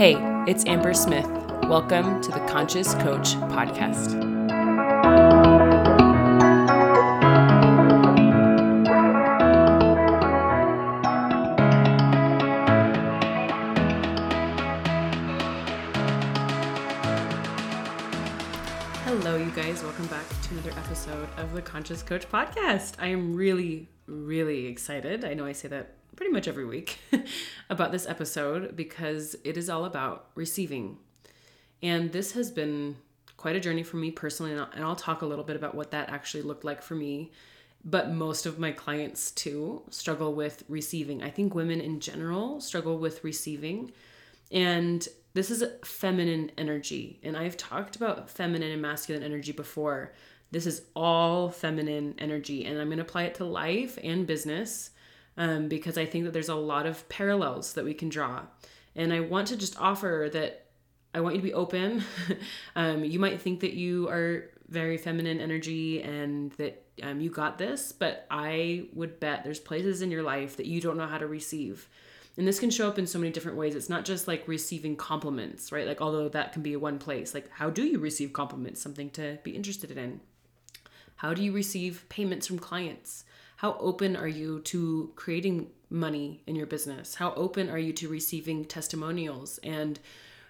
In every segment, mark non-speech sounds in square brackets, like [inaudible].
Hey, it's Amber Smith. Welcome to the Conscious Coach Podcast. Conscious Coach Podcast. I am really, really excited. I know I say that pretty much every week [laughs] about this episode because it is all about receiving. And this has been quite a journey for me personally, and I'll, and I'll talk a little bit about what that actually looked like for me. But most of my clients too struggle with receiving. I think women in general struggle with receiving. And this is a feminine energy. And I've talked about feminine and masculine energy before. This is all feminine energy, and I'm going to apply it to life and business um, because I think that there's a lot of parallels that we can draw. And I want to just offer that I want you to be open. [laughs] um, you might think that you are very feminine energy and that um, you got this, but I would bet there's places in your life that you don't know how to receive. And this can show up in so many different ways. It's not just like receiving compliments, right? Like, although that can be one place. Like, how do you receive compliments? Something to be interested in. How do you receive payments from clients? How open are you to creating money in your business? How open are you to receiving testimonials and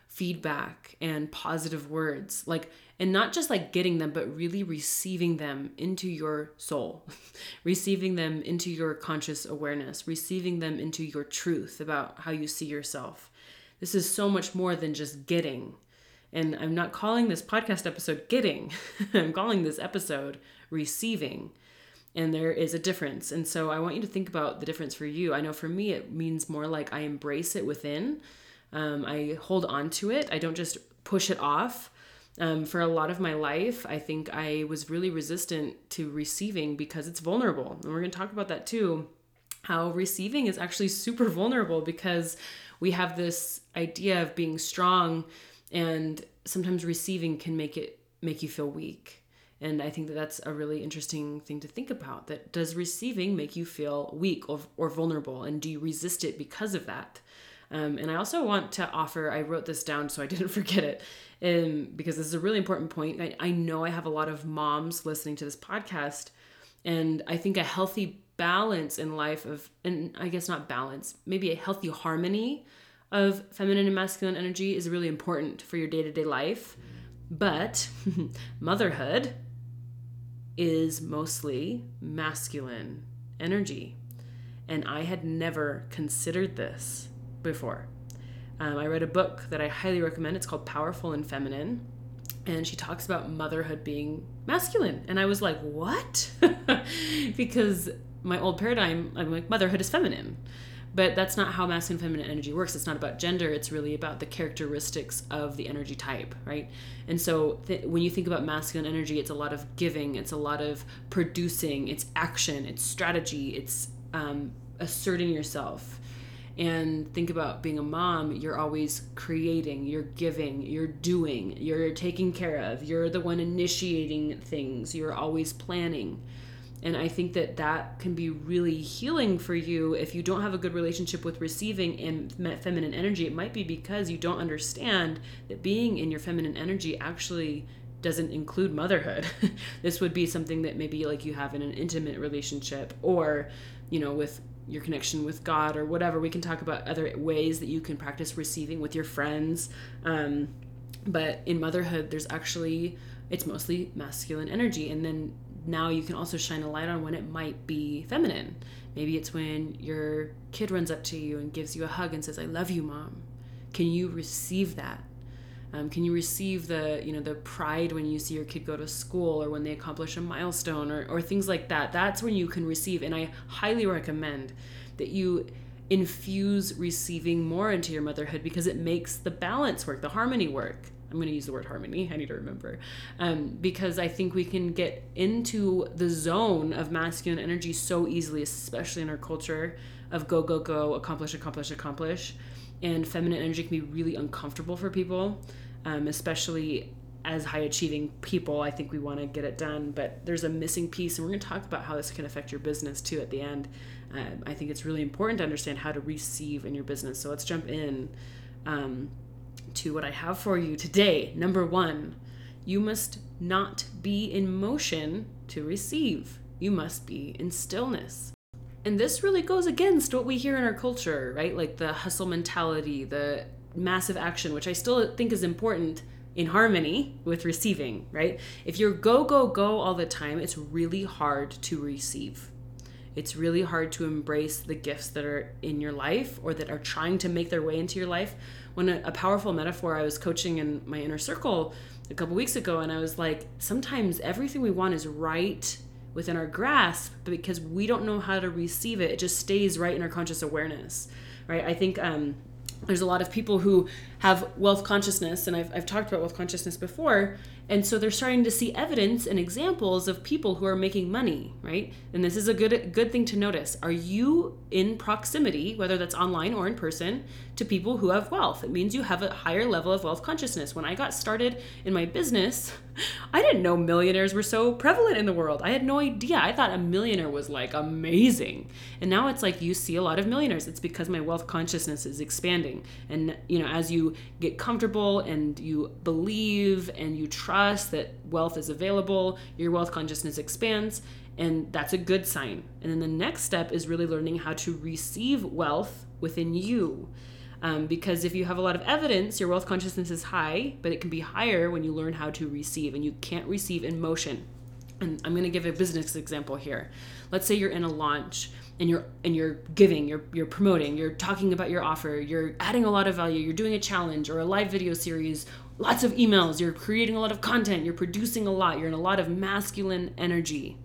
feedback and positive words? Like, and not just like getting them, but really receiving them into your soul, [laughs] receiving them into your conscious awareness, receiving them into your truth about how you see yourself. This is so much more than just getting. And I'm not calling this podcast episode getting, [laughs] I'm calling this episode receiving and there is a difference. And so I want you to think about the difference for you. I know for me, it means more like I embrace it within, um, I hold on to it, I don't just push it off. Um, for a lot of my life, I think I was really resistant to receiving because it's vulnerable. And we're going to talk about that too. How receiving is actually super [laughs] vulnerable because we have this idea of being strong, and sometimes receiving can make it make you feel weak. And I think that that's a really interesting thing to think about. That does receiving make you feel weak or, or vulnerable? And do you resist it because of that? Um, and I also want to offer, I wrote this down so I [laughs] didn't forget it, um, because this is a really important point. I, I know I have a lot of moms listening to this podcast, and I think a healthy balance in life of, and I guess not balance, maybe a healthy harmony of feminine and masculine energy is really important for your day to day life. But [laughs] motherhood is mostly masculine energy. And I had never considered this before. Um, I read a book that I highly recommend. It's called Powerful and Feminine. And she talks about motherhood being masculine. And I was like, what? [laughs] because my old paradigm, I'm like, motherhood is feminine but that's not how masculine feminine energy works. It's not about gender. It's really about the characteristics of the energy type right? And so th- when you think about masculine energy it's a lot of giving. It's a lot of producing. It's action. It's strategy. It's um, asserting yourself. And think about being a mom. You're always creating. You're giving. You're doing. You're taking care of. You're the one initiating things. You're always planning and I think that that can be really healing for you if you don't have a good relationship with receiving and feminine energy. It might be because you don't understand that being in your feminine energy actually doesn't include motherhood. [laughs] this would be something that maybe like you have in an intimate relationship or, you know, with your connection with God or whatever. We can talk about other ways that you can practice receiving with your friends. Um, but in motherhood, there's actually, it's mostly masculine energy. And then now you can also shine a light on when it might be feminine. Maybe it's when your kid runs up to you and gives you a hug and says, "I love you, mom." Can you receive that? Um, can you receive the you know the pride when you see your kid go to school or when they accomplish a milestone or, or things like that? That's when you can receive, and I highly recommend that you infuse receiving more into your motherhood because it makes the balance work, the harmony work. I'm going to use the word harmony. I need to remember. Um, because I think we can get into the zone of masculine energy so easily, especially in our culture of go, go, go, accomplish, accomplish, accomplish. And feminine energy can be really uncomfortable for people, um, especially as high achieving people. I think we want to get it done, but there's a missing piece. And we're going to talk about how this can affect your business too at the end. Um, I think it's really important to understand how to receive in your business. So let's jump in. Um, to what I have for you today. Number one, you must not be in motion to receive, you must be in stillness. And this really goes against what we hear in our culture, right? Like the hustle mentality, the massive action, which I still think is important in harmony with receiving, right? If you're go, go, go all the time, it's really hard to receive. It's really hard to embrace the gifts that are in your life or that are trying to make their way into your life. When a, a powerful metaphor, I was coaching in my inner circle a couple weeks ago, and I was like, sometimes everything we want is right within our grasp, but because we don't know how to receive it, it just stays right in our conscious awareness, right? I think um, there's a lot of people who have wealth consciousness, and I've, I've talked about wealth consciousness before, and so they're starting to see evidence and examples of people who are making money, right? And this is a good good thing to notice. Are you in proximity, whether that's online or in person, to people who have wealth? It means you have a higher level of wealth consciousness. When I got started in my business, [laughs] I didn't know millionaires were so prevalent in the world. I had no idea. I thought a millionaire was like amazing. And now it's like you see a lot of millionaires. It's because my wealth consciousness is expanding. And you know, as you get comfortable and you believe and you trust trust that wealth is available, your wealth consciousness expands, and that's a good sign. And then the next step is really learning how to receive wealth within you. Um, because if you have a lot of evidence, your wealth consciousness is high, but it can be higher when you learn how to receive, and you can't receive in motion. And I'm going to give a business example here. Let's say you're in a launch and you're and you're giving, you're you're promoting, you're talking about your offer, you're adding a lot of value, you're doing a challenge or a live video series lots of emails, you're creating a lot of content, you're producing a lot, you're in a lot of masculine energy.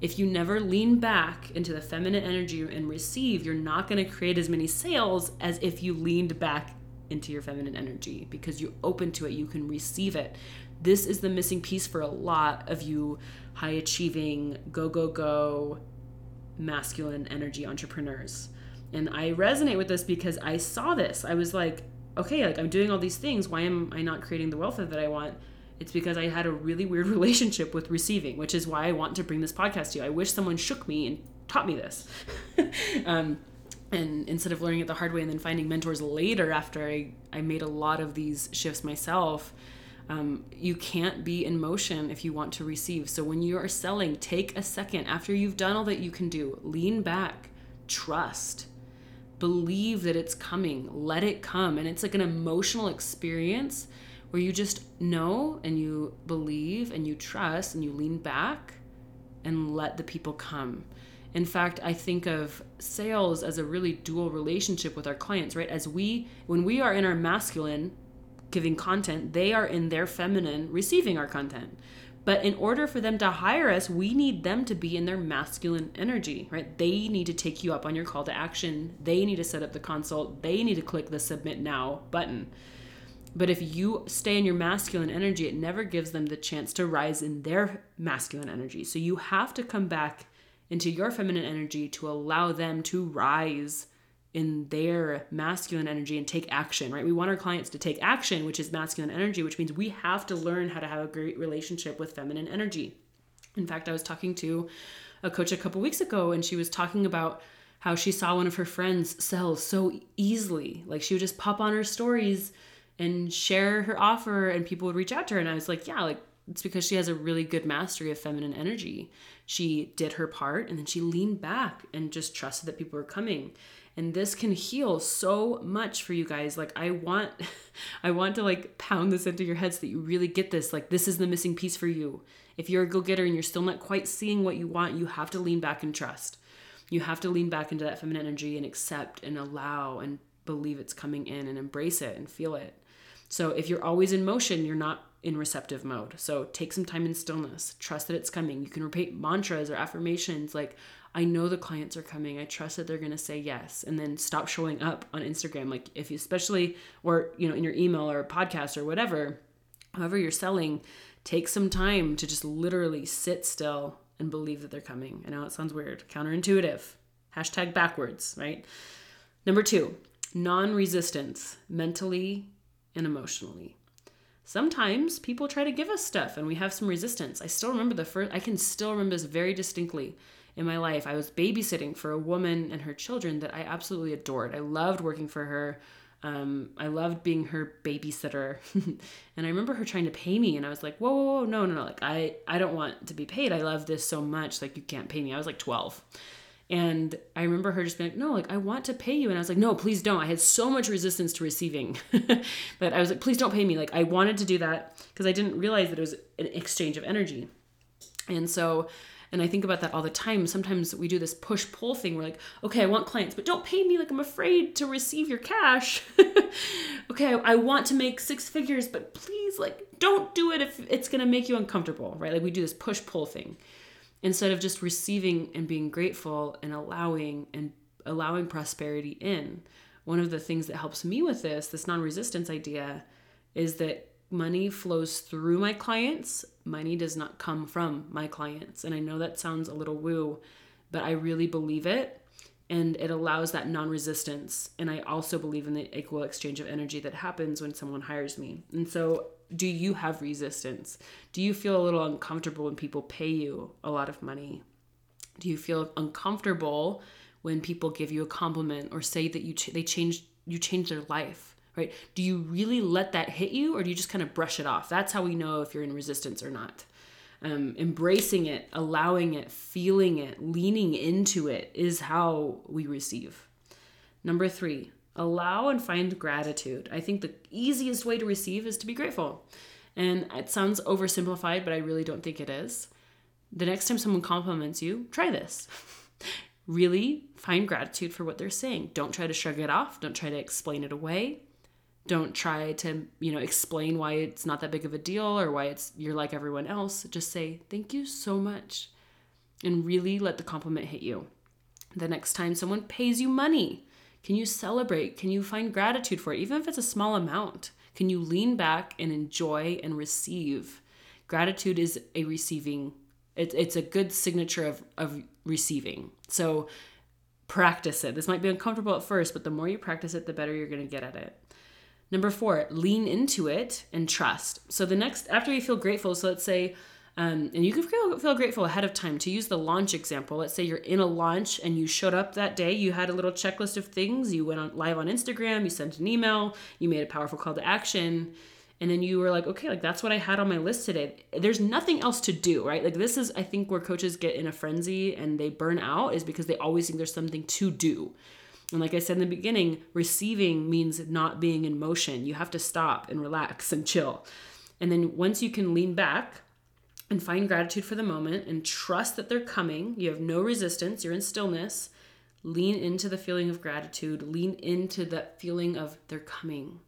If you never lean back into the feminine energy and receive, you're not going to create as many sales as if you leaned back into your feminine energy because you're open to it, you can receive it. This is the missing piece for a lot of you high achieving, go, go, go, masculine energy entrepreneurs. And I resonate with this because I saw this. I was like, okay, like I'm doing all these things. Why am I not creating the wealth that I want? It's because I had a really weird [laughs] relationship with receiving, which is why I want to bring this podcast to you. I wish someone shook me and taught me this. [laughs] um, and instead of learning it the hard way and then finding mentors later after I, I made a lot of these shifts myself, um, you can't be in motion if you want to receive. So when you are selling, take a second after you've done all that you can do, lean back, trust believe that it's coming. Let it come. And it's like an emotional experience where you just know and you believe and you trust and you lean back and let the people come. In fact i think of sales as a really dual relationship with our clients right? As we when we are in our masculine giving content they are in their feminine receiving our content but in order for them to hire us, we need them to be in their masculine energy, right? They need to take you up on your call to action. They need to set up the consult. They need to click the submit now button. But if you stay in your masculine energy, it never gives them the chance to rise in their masculine energy. So you have to come back into your feminine energy to allow them to rise in their masculine energy and take action, right? We want our clients to take action, which is masculine energy, which means we have to learn how to have a great relationship with feminine energy. In fact, I was talking to a coach a couple weeks ago and she was talking about how she saw one of her friends sell so easily. Like she would just pop on her stories and share her offer and people would reach out to her and I was like, yeah, like it's because she has a really good mastery of feminine energy. She did her part and then she leaned back and just trusted that people were coming and this can heal so much for you guys. Like i want [laughs] i want to like pound this into your head so that you really get this. Like this is the missing piece for you. If you're a go-getter and you're still not quite seeing what you want you have to lean back and trust. You have to lean back into that feminine energy and accept and allow and believe it's coming in and embrace it and feel it. So if you're always in motion you're not in receptive mode. So take some time in stillness. Trust that it's coming. You can repeat mantras or affirmations like I know the clients are coming. I trust that they're going to say yes and then stop showing up on Instagram. Like if you especially or you know in your email or podcast or whatever, however you're selling, take some time to just literally sit still and believe that they're coming. I know it sounds weird, counterintuitive. Hashtag backwards, right? Number two, non resistance, mentally and emotionally. Sometimes people try to give us stuff and we have some resistance. I still remember the first, I can still remember this very distinctly in my life. I was babysitting for a woman and her children that I absolutely adored. I loved working for her. Um, I loved being her babysitter, [laughs] and I remember her trying to pay me, and I was like, whoa, whoa, whoa, no, no, no, like I, I don't want to be paid. I love this so much, like you can't pay me. I was like twelve, and I remember her just being like, no, like I want to pay you, and I was like, no, please don't. I had so much resistance to receiving, [laughs] but I was like, please don't pay me. Like I wanted to do that because I didn't realize that it was an exchange of energy, and so and I think about that all the time. Sometimes we do this push pull thing. We're like, okay, I want clients, but don't pay me. Like, I'm afraid to receive your cash. [laughs] okay, I want to make six figures, but please, like, don't do it if it's going to make you uncomfortable, right? Like, we do this push pull thing instead of just receiving and being grateful and allowing and allowing prosperity in. One of the things that helps me with this, this non resistance idea, is that money flows through my clients. Money does not come from my clients. And I know that sounds a little woo, but I really believe it. And it allows that non resistance. And I also believe in the equal exchange of energy that happens when someone hires me. And so, do you have resistance? Do you feel a little uncomfortable when people pay you a lot of money? Do you feel uncomfortable when people give you a compliment or say that you ch- they changed you changed their life? Right? Do you really let that hit you or do you just kind of brush it off? That's how we know if you're in resistance or not. Um, embracing it, allowing it, feeling it, leaning into it is how we receive. Number three, allow and find gratitude. I think the easiest way to receive is to be grateful. And it sounds oversimplified, but I really don't think it is. The next time someone compliments you, try this. [laughs] really find gratitude for what they're saying. Don't try to shrug it off, don't try to explain it away don't try to you know explain why it's not that big of a deal or why it's you're like everyone else. Just say thank you so much and really let the compliment hit you. The next time someone pays you money can you celebrate? Can you find gratitude for it? Even if it's a small amount can you lean back and enjoy and receive? Gratitude is a receiving it, it's a good signature of, of receiving. So practice it. This might be uncomfortable at first but the more you practice it the better you're going to get at it Number four, lean into it and trust. So the next, after you feel grateful, so let's say, um, and you can feel, feel grateful ahead of time. To use the launch example, let's say you're in a launch and you showed up that day. You had a little checklist of things. You went on live on Instagram. You sent an email. You made a powerful call to action, and then you were like, okay, like that's what I had on my list today. There's nothing else to do, right? Like this is, I think, where coaches get in a frenzy and they burn out is because they always think there's something to do. And like I said in the beginning, receiving means not being in motion. You have to stop and relax and chill. And then once you can lean back and find gratitude for the moment and trust that they're coming, you have no resistance, you're in stillness, lean into the feeling of gratitude, lean into that feeling of they're coming,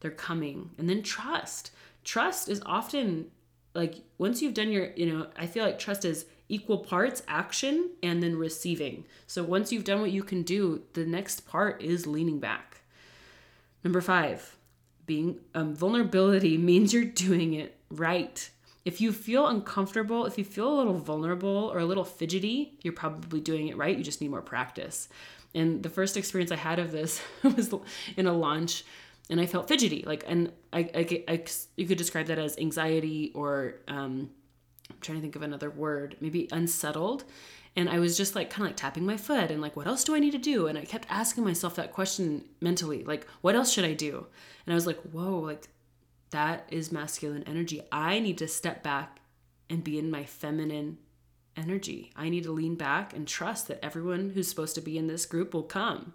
they're coming, and then trust. Trust is often like once you've done your, you know, I feel like trust is equal parts action and then receiving. So once you've done what you can do, the next part is leaning back. Number five, being um, vulnerability [laughs] means you're doing it right. If you feel uncomfortable, if you feel a little vulnerable or a little fidgety, you're probably doing it right. You just need more practice. And the first experience I had of this [laughs] was in a launch and I felt fidgety. Like, and I, I, I you could describe that as anxiety or um, I'm trying to think of another word, maybe unsettled. And I was just like kind of like tapping my foot and like, what else do I need to do? And I kept asking myself that question mentally, like, what else should I do? And I was like, whoa, like that is masculine energy. I need to step back and be in my feminine energy. I need to lean back and trust that everyone who's supposed to be in this group will come.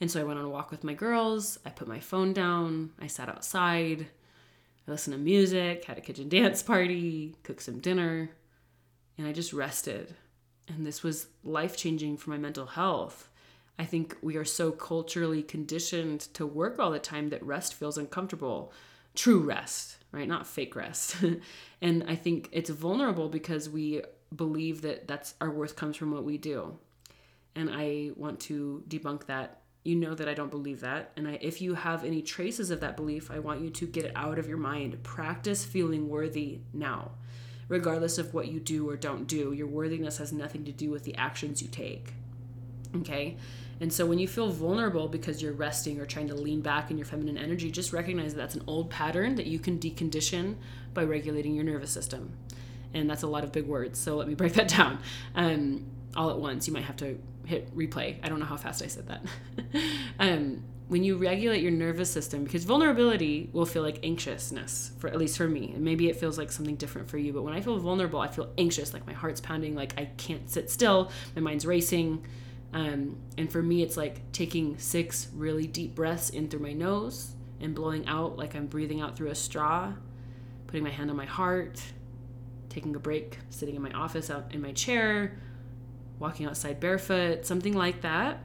And so I went on a walk with my girls. I put my phone down. I sat outside. I listened to music, had a kitchen dance party, cooked some dinner, and I just rested. And this was life changing for my mental health. I think we are so culturally conditioned to work all the time that rest feels uncomfortable. True rest, right? Not fake rest. [laughs] and I think it's vulnerable because we believe that that's our worth comes from what we do. And I want to debunk that you know that I don't believe that. And I, if you have any traces of that belief, I want you to get it out of your mind. Practice feeling worthy now. Regardless of what you do or don't do, your worthiness has nothing to do with the actions you take. Okay? And so when you feel vulnerable because you're resting or trying to lean back in your feminine energy, just recognize that that's an old pattern that you can decondition by regulating your nervous system. And that's a lot of big words. So let me [laughs] break that down. Um, all at once. You might have to hit replay. I don't know how fast I said that. [laughs] um, when you regulate your nervous system, because vulnerability will feel like anxiousness, for at least for me, and maybe it feels like something different for you. But when I feel vulnerable, I feel anxious, like my heart's pounding, like I can't sit still, my mind's racing. Um, and for me, it's like taking six really deep breaths in through my nose and blowing out like I'm breathing out through a straw, putting my hand on my heart, taking a break, sitting in my office out in my chair, walking outside barefoot, something like that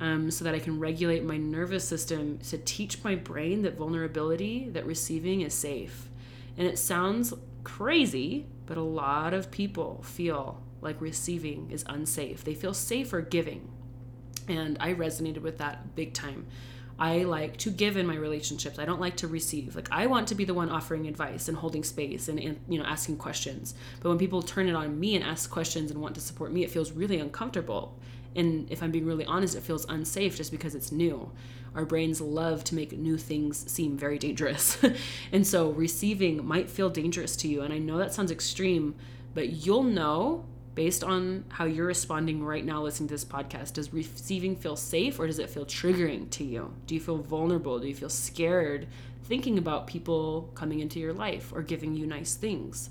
um, so that I can regulate my nervous system to teach my brain that vulnerability, that receiving is safe. And it sounds crazy, but a lot of people feel like receiving is unsafe. They feel safer giving. And I resonated with that big time. I like to give in my relationships. I don't like to receive. Like I want to be the one offering advice and holding space and, and, you know asking questions. But when people turn it on me and ask questions and want to support me, it feels really uncomfortable. And if I'm being really honest, it feels unsafe just because it's new. Our brains love to make new things seem very dangerous. [laughs] and so receiving might feel dangerous to you. And I know that sounds extreme, but you'll know based on how you're responding right now listening to this podcast. Does receiving feel safe or does it feel triggering to you? Do you feel vulnerable? Do you feel scared thinking about people coming into your life or giving you nice things?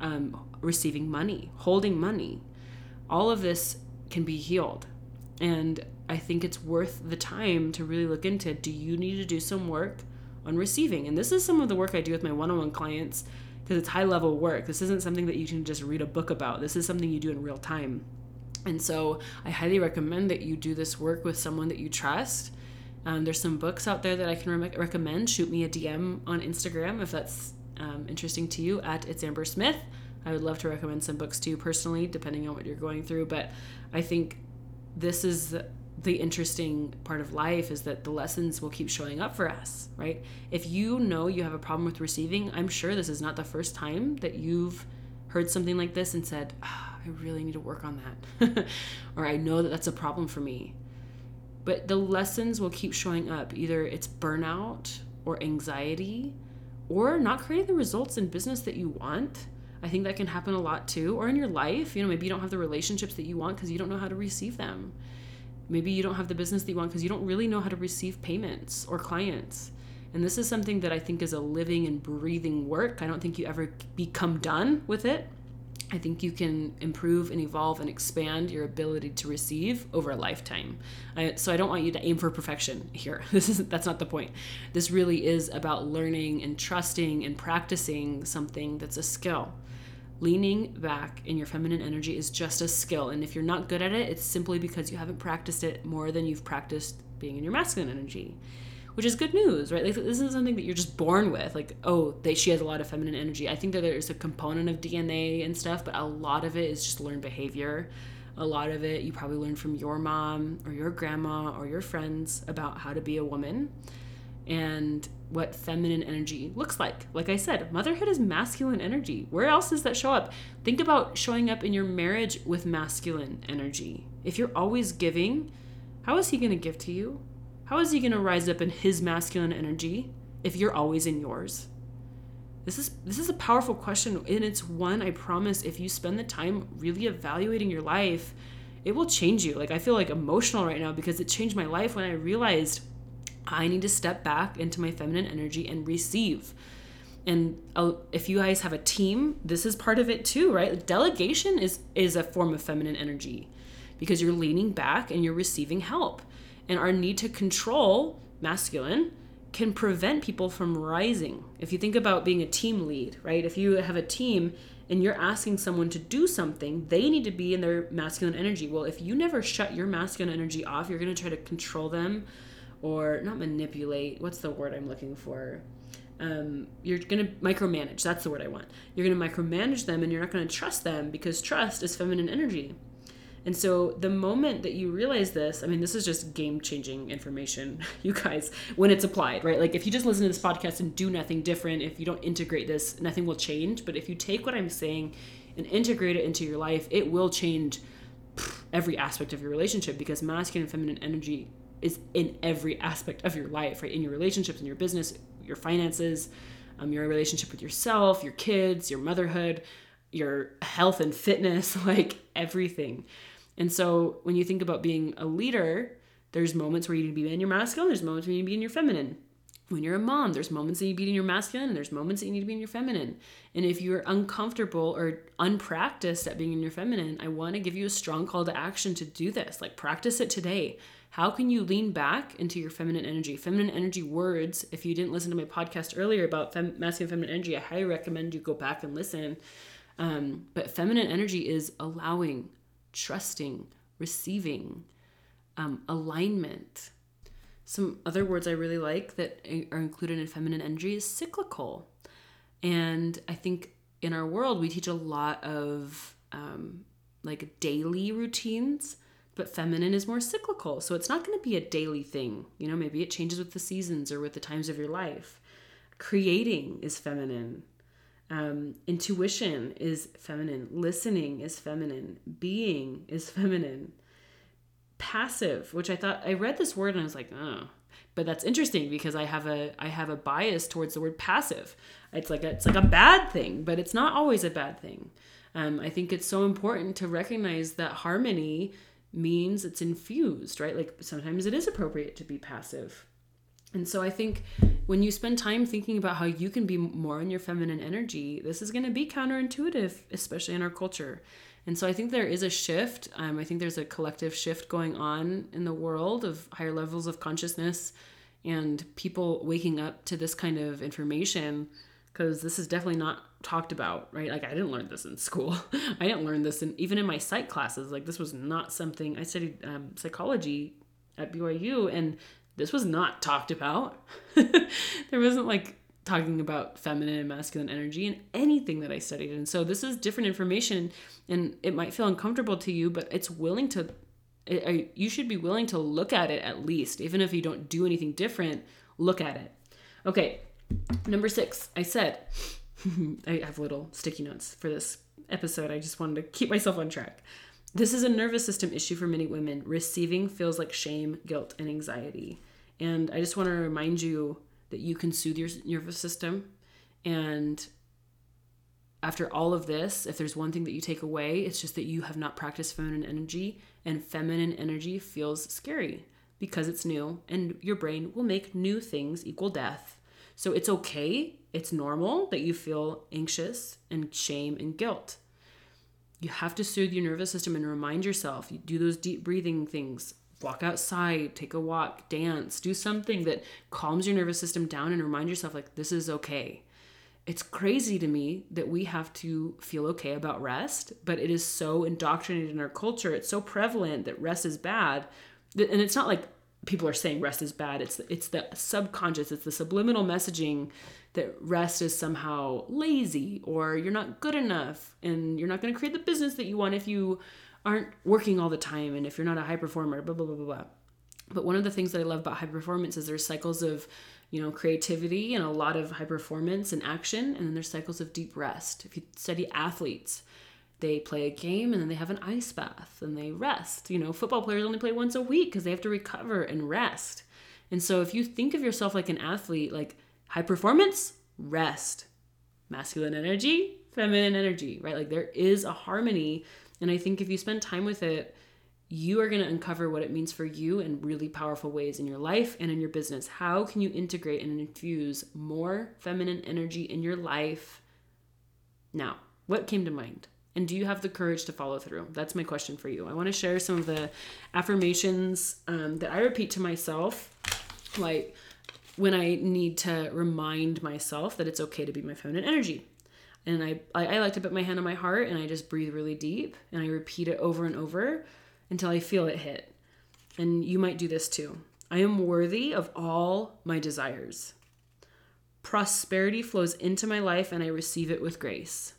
Um, receiving money, holding money. All of this can be healed. And I think it's worth the time to really look into do you need to do some work on receiving? And this is some of the work I do with my one on one clients because it's high level work. This isn't something that you can just read a book about, this is something you do in real time. And so I highly recommend that you do this work with someone that you trust. Um, there's some books out there that I can re- recommend. Shoot me a DM on Instagram if that's um, interesting to you at It's Amber Smith. I would love to recommend some books to you personally, depending on what you're going through. But I think this is the interesting part of life is that the lessons will keep showing up for us, right? If you know you have a problem with receiving, I'm sure this is not the first time that you've heard something like this and said, oh, I really need to work on that. [laughs] or I know that that's a problem for me. But the lessons will keep showing up. Either it's burnout or anxiety or not creating the results in business that you want I think that can happen a lot too. Or in your life, you know, maybe you don't have the relationships that you want because you don't know how to receive them. Maybe you don't have the business that you want because you don't really know how to receive payments or clients. And this is something that I think is a living and breathing work. I don't think you ever become done with it. I think you can improve and evolve and expand your ability to receive over a lifetime. I, so I don't want you to aim for perfection here. [laughs] This is that's not the point. This really is about learning and trusting and practicing something that's a skill leaning back in your feminine energy is just a skill. And if you're not good at it, it's simply because you haven't practiced it more than you've practiced being in your masculine energy, which is good news, right? Like, this isn't something that you're just born with. Like, oh, they, she has a lot of feminine energy. I think that there's a component of DNA and stuff, but a lot of it is just learned behavior. A lot of it you probably learned from your mom or your grandma or your friends about how to be a woman and what feminine energy looks like. Like I said, motherhood is masculine energy. Where else does that show up? Think about showing up in your marriage with masculine energy. If you're always giving, how is he going to give to you? How is he going to rise up in his masculine energy if you're always in yours? This is this is a powerful question and it's one I promise if you spend the time really evaluating your life, it will change you. Like I feel like emotional right now because it changed my life when I realized I need to step back into my feminine energy and receive. And uh, if you guys have a team, this is part of it too, right? Delegation is is a form of feminine energy because you're leaning back and you're receiving help. And our need to control masculine can prevent people from rising. If you think about being a team lead, right? If you have a team and you're asking someone to do something, they need to be in their masculine energy. Well, if you never shut your masculine energy off, you're going to try to control them or not manipulate. What's the word I'm looking for? Um, you're going to micromanage. That's the word I want. You're going to micromanage them and you're not going to trust them because trust is feminine energy. And so the moment that you realize this, I mean, this is just game changing information, [laughs] you guys, when it's applied, right? Like if you just listen to this podcast and do nothing different, if you don't integrate this, nothing will change. But if you take what I'm saying and integrate it into your life, it will change every aspect of your relationship because masculine and feminine energy is in every aspect of your life, right? In your relationships, in your business, your finances, um, your relationship with yourself, your kids, your motherhood, your health and fitness, [laughs] like everything. And so when you think about being a leader, There's moments where you need to be in your masculine, there's moments where you need to be in your feminine. When you're a mom, there's moments that you need to be in your masculine and there's moments that you need to be in your feminine. And if you're uncomfortable or unpracticed at being in your feminine, I want to give you a strong call to action to do this. Like practice it today. How can you lean back into your feminine energy? Feminine energy words, if you didn't listen to my podcast earlier about fem- masculine feminine energy, I highly recommend you go back and listen. Um, but feminine energy is allowing, trusting, receiving, um, alignment. Some other words I really like that are included in feminine energy is cyclical. And I think in our world, we teach a lot of um, like daily routines but feminine is more cyclical. So it's not going to be a daily thing. You know, maybe it changes with the seasons or with the times of your life. Creating is feminine. Um, intuition is feminine. Listening is feminine. Being is [laughs] feminine. Passive, which I thought I read this word and I was like, oh, but that's interesting because I have a I have a bias towards the word passive. It's like a, it's like a bad thing, but it's not always a bad thing. Um, I think it's so important to recognize that harmony means it's infused, right? Like sometimes it is appropriate to be passive. And so I think when you spend time thinking about how you can be more in your feminine energy, this is going to be counterintuitive, especially in our culture. And so I think there is a shift. Um, I think there's a collective shift going on in the world of higher levels of consciousness and people waking up to this kind of information because this is definitely not talked about, right? Like I didn't learn this in school. [laughs] I didn't learn this in even in my psych classes. Like this was not something I studied um, psychology at BYU, and this was not talked about. [laughs] there wasn't like talking about feminine and masculine energy in anything that I studied. And so this is different information, and it might feel uncomfortable to you, but it's willing to. It, you should be willing to look at it at least, even if you don't do anything different. Look at it. Okay, Number six, I said, [laughs] I have little sticky notes for this episode. I just wanted to keep myself on track. This is a nervous system issue for many women. Receiving feels like shame, guilt, and anxiety. And I just want to remind you that you can soothe your nervous system. And after all of this, if there's one thing that you take away, it's just that you have not practiced feminine energy, and feminine energy feels scary because it's new, and your brain will make new things equal death so it's okay, it's normal that you feel anxious and shame and guilt. You have to soothe your nervous system and remind yourself. You do those deep breathing things, walk outside, take a walk, dance, do something that calms your nervous system down and remind yourself, like, this is okay. It's crazy to me that we have to feel okay about rest, but it is so indoctrinated in our culture. It's so prevalent that rest is bad. And it's not like people are saying rest is bad. It's it's the subconscious, it's the subliminal messaging that rest is somehow lazy or you're not good enough and you're not going to create the business that you want if you aren't working all the time and if you're not a high performer, blah blah blah blah blah. But one of the things that I love about high performance is there's cycles of, you know, creativity and a lot of high performance and action, and then there's cycles of deep rest. If you study athletes, they play a game and then they have an ice bath and they rest. You know, football players only play once a week because they have to recover and rest. And so if you think of yourself like an athlete, like high performance, rest, masculine energy, feminine energy, right? Like there is a harmony. And I think if you spend time with it, you are going to uncover what it means for you in really powerful ways in your life and in your business. How can you integrate and infuse more feminine energy in your life? Now, what came to mind? And do you have the courage to follow through? That's my question for you. I want to share some of the affirmations um, that I repeat to myself, like when I need to remind myself that it's okay to be my feminine energy. And I, I, I like to put my hand on my heart and I just breathe really deep and I repeat it over and over until I feel it hit. And you might do this too. I am worthy of all my desires. Prosperity flows into my life and I receive it with grace.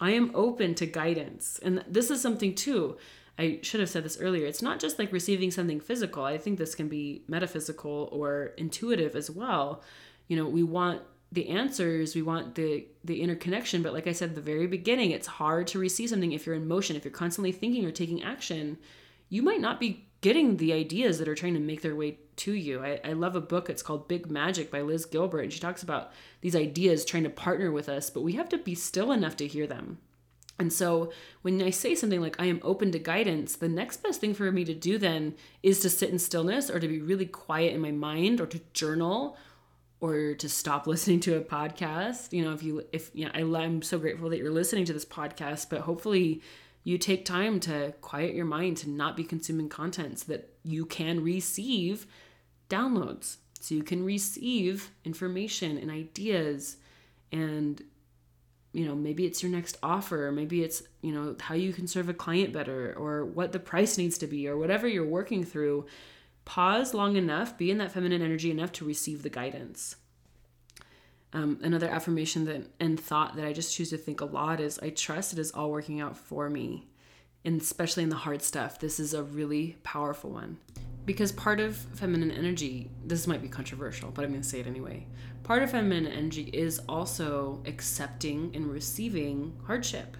I am open to guidance. And this is something too. I should have said this earlier. It's not just like receiving something physical. I think this can be metaphysical or intuitive as well. You know, we want the answers, we want the the interconnection, but like I said at the very beginning, it's hard to receive something if you're in motion, if you're constantly thinking or taking action. You might not be getting the ideas that are trying to make their way to you. I, I love a book, it's called Big Magic by Liz Gilbert, and she talks about these ideas trying to partner with us, but we have to be still enough to hear them. And so when I say something like I am open to guidance, the next best thing for me to do then is to sit in stillness or to be really quiet in my mind or to journal or to stop [laughs] listening to a podcast. You know, if you if you know, I'm so grateful that you're listening to this podcast, but hopefully you take time to quiet your mind to not be consuming content so that you can receive downloads. So you can receive information and ideas and you know maybe it's your next offer maybe it's you know how you can serve a client better or what the price needs to be or whatever you're working through. Pause long enough be in that feminine energy enough to receive the guidance. Um, another affirmation that and thought that i just choose to think a lot is i trust it is all working out for me and especially in the hard stuff. This is a really powerful one because part of feminine energy this might be controversial but i'm going to say it anyway. Part of feminine energy is also accepting and receiving hardship.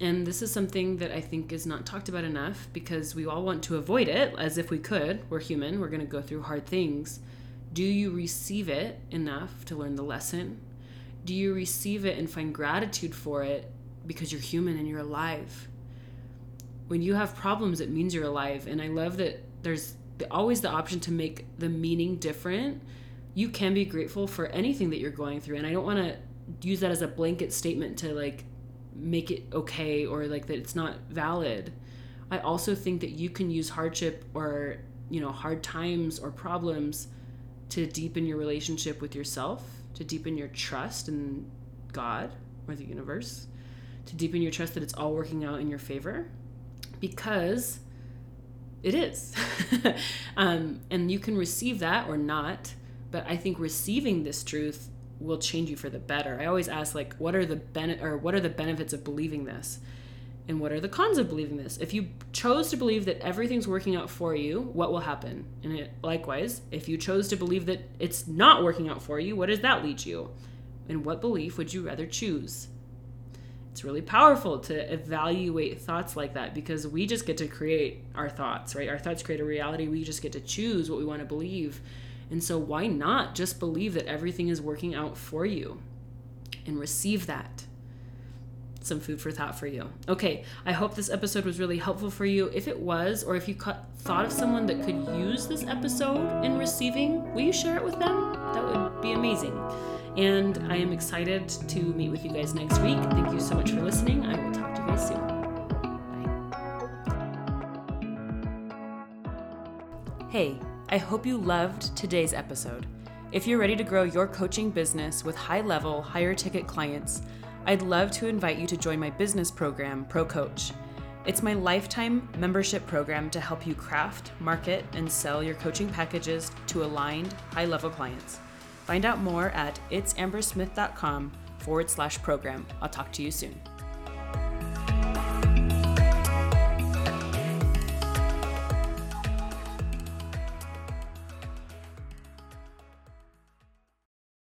And this is something that i think is not talked about enough because we all want to avoid it as if we could. We're human. We're going to go through hard things. Do you receive it enough to learn the lesson? Do you receive it and find gratitude for it because you're human and you're alive? When you have problems it means you're alive. And i love that there's always the option to make the meaning different, you can be grateful for anything that you're going through. And I don't want to use that as a blanket statement to like make it okay or like that it's not valid. I also think that you can use hardship or, you know, hard times or problems to deepen your relationship with yourself, to deepen your trust in God or the universe, to deepen your trust that it's all working out in your favor. Because it is. [laughs] um, and you can receive that or not. But I think receiving this truth will change you for the better. I always ask like what are the ben- or what are the benefits of believing this? And what are the cons of believing this? If you chose to believe that everything's working out for you, what will happen? And it, likewise, if you chose to believe that it's not working out for you, what does that lead you? And what belief would you rather choose? It's really powerful to evaluate thoughts like that because we just get to create our thoughts, right? Our thoughts create a reality. We just get to choose what we want to believe. And so, why not just believe that everything is working out for you and receive that? Some food for thought for you. Okay, I hope this episode was really helpful for you. If it was, or if you thought of someone that could use this episode in receiving, will you share it with them? That would be amazing. And I am excited to meet with you guys next week. Thank you so much for listening. I will talk to you guys soon. Bye. Hey, I hope you loved today's episode. If you're ready to grow your coaching business with high level, higher ticket clients, I'd love to invite you to join my business program, Pro Coach. It's my lifetime membership program to help you craft, market, and sell your coaching packages to aligned, high level clients. Find out more at itsambersmith.com forward slash program. I'll talk to you soon.